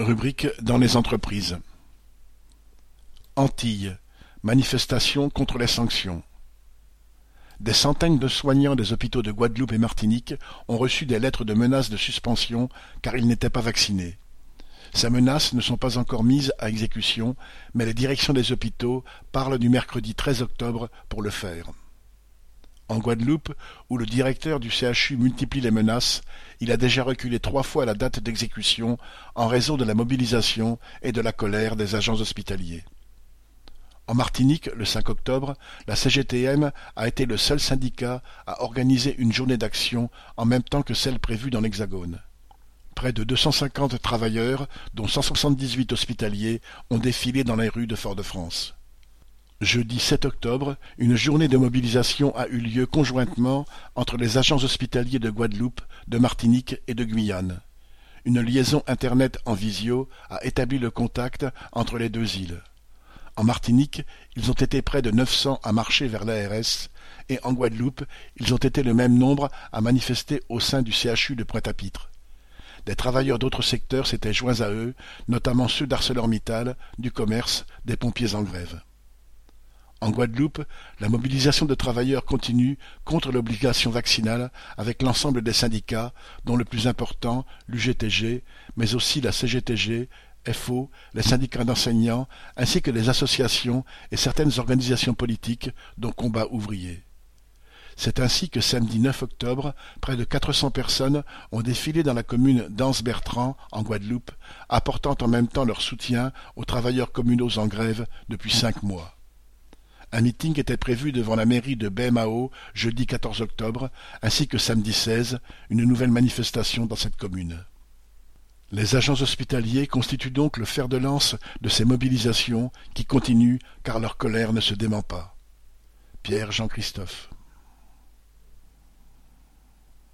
Rubrique dans les entreprises. Antilles. Manifestation contre les sanctions. Des centaines de soignants des hôpitaux de Guadeloupe et Martinique ont reçu des lettres de menaces de suspension car ils n'étaient pas vaccinés. Ces menaces ne sont pas encore mises à exécution, mais les directions des hôpitaux parlent du mercredi 13 octobre pour le faire. En Guadeloupe, où le directeur du CHU multiplie les menaces, il a déjà reculé trois fois la date d'exécution en raison de la mobilisation et de la colère des agents hospitaliers. En Martinique, le 5 octobre, la CGTM a été le seul syndicat à organiser une journée d'action en même temps que celle prévue dans l'Hexagone. Près de 250 travailleurs, dont 178 hospitaliers, ont défilé dans les rues de Fort-de-France. Jeudi 7 octobre, une journée de mobilisation a eu lieu conjointement entre les agents hospitaliers de Guadeloupe, de Martinique et de Guyane. Une liaison Internet en visio a établi le contact entre les deux îles. En Martinique, ils ont été près de 900 à marcher vers l'ARS et en Guadeloupe, ils ont été le même nombre à manifester au sein du CHU de Pointe-à-Pitre. Des travailleurs d'autres secteurs s'étaient joints à eux, notamment ceux d'ArcelorMittal, du commerce, des pompiers en grève. En Guadeloupe, la mobilisation de travailleurs continue contre l'obligation vaccinale avec l'ensemble des syndicats, dont le plus important, l'UGTG, mais aussi la CGTG, FO, les syndicats d'enseignants, ainsi que les associations et certaines organisations politiques, dont Combat ouvrier. C'est ainsi que samedi 9 octobre, près de 400 personnes ont défilé dans la commune d'Anse-Bertrand, en Guadeloupe, apportant en même temps leur soutien aux travailleurs communaux en grève depuis cinq mois. Un meeting était prévu devant la mairie de Baie-Mao jeudi 14 octobre, ainsi que samedi 16, une nouvelle manifestation dans cette commune. Les agents hospitaliers constituent donc le fer de lance de ces mobilisations qui continuent car leur colère ne se dément pas. Pierre Jean Christophe